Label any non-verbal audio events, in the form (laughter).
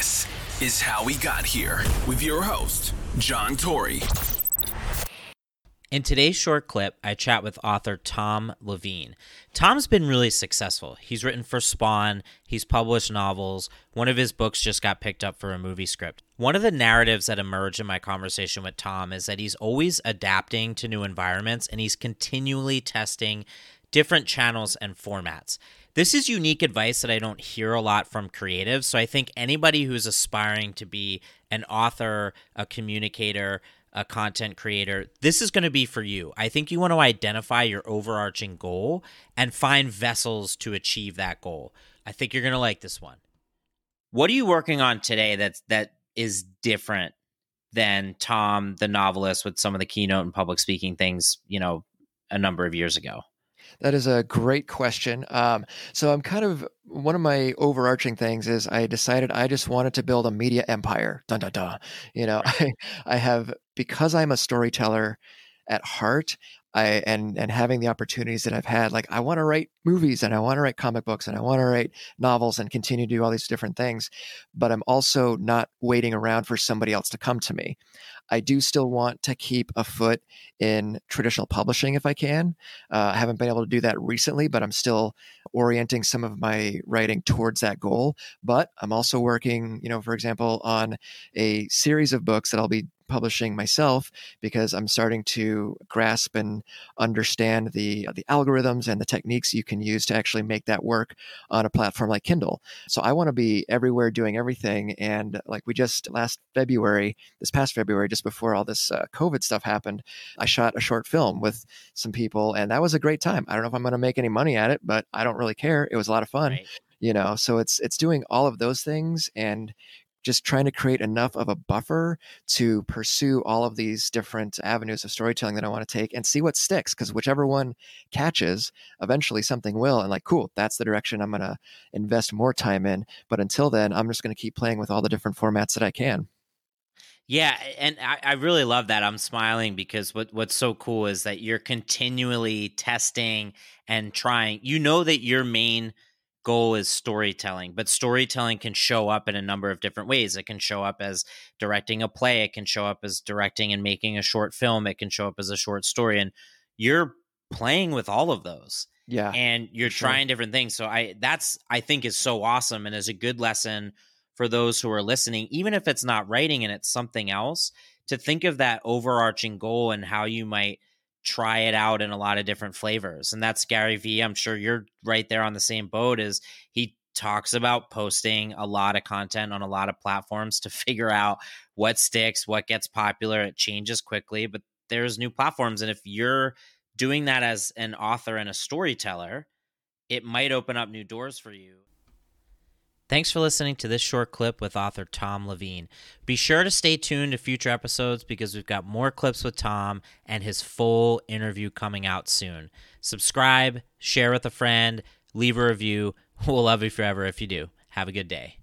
This is How We Got Here with your host, John Tory. In today's short clip, I chat with author Tom Levine. Tom's been really successful. He's written for Spawn, he's published novels. One of his books just got picked up for a movie script. One of the narratives that emerged in my conversation with Tom is that he's always adapting to new environments and he's continually testing different channels and formats. This is unique advice that I don't hear a lot from creatives. So I think anybody who's aspiring to be an author, a communicator, a content creator, this is going to be for you. I think you want to identify your overarching goal and find vessels to achieve that goal. I think you're going to like this one. What are you working on today that's that is different than Tom the novelist with some of the keynote and public speaking things, you know, a number of years ago? That is a great question. Um, so I'm kind of one of my overarching things is I decided I just wanted to build a media empire. Dun dun dun. You know, (laughs) I I have because I'm a storyteller at heart. I and and having the opportunities that I've had, like I want to write movies and I want to write comic books and I want to write novels and continue to do all these different things, but I'm also not waiting around for somebody else to come to me. I do still want to keep a foot in traditional publishing if I can. Uh, I haven't been able to do that recently, but I'm still orienting some of my writing towards that goal. But I'm also working, you know, for example, on a series of books that I'll be publishing myself because I'm starting to grasp and understand the the algorithms and the techniques you can use to actually make that work on a platform like Kindle. So I want to be everywhere doing everything and like we just last February, this past February just before all this uh, COVID stuff happened, I shot a short film with some people and that was a great time. I don't know if I'm going to make any money at it, but I don't really care. It was a lot of fun. Right you know so it's it's doing all of those things and just trying to create enough of a buffer to pursue all of these different avenues of storytelling that I want to take and see what sticks. Because whichever one catches, eventually something will. And like, cool, that's the direction I'm going to invest more time in. But until then, I'm just going to keep playing with all the different formats that I can. Yeah, and I, I, really love that. I'm smiling because what what's so cool is that you're continually testing and trying. You know that your main goal is storytelling, but storytelling can show up in a number of different ways. It can show up as directing a play, it can show up as directing and making a short film, it can show up as a short story and you're playing with all of those. Yeah. And you're sure. trying different things. So I that's I think is so awesome and is a good lesson for those who are listening, even if it's not writing and it's something else, to think of that overarching goal and how you might try it out in a lot of different flavors. And that's Gary Vee. I'm sure you're right there on the same boat as he talks about posting a lot of content on a lot of platforms to (laughs) figure out what sticks, what gets popular. It changes quickly, but there's new platforms. And if you're doing that as an author and a storyteller, it might open up new doors for you. Thanks for listening to this short clip with author Tom Levine. Be sure to stay tuned to future episodes because we've got more clips with Tom and his full interview coming out soon. Subscribe, share with a friend, leave a review. We'll love you forever if you do. Have a good day.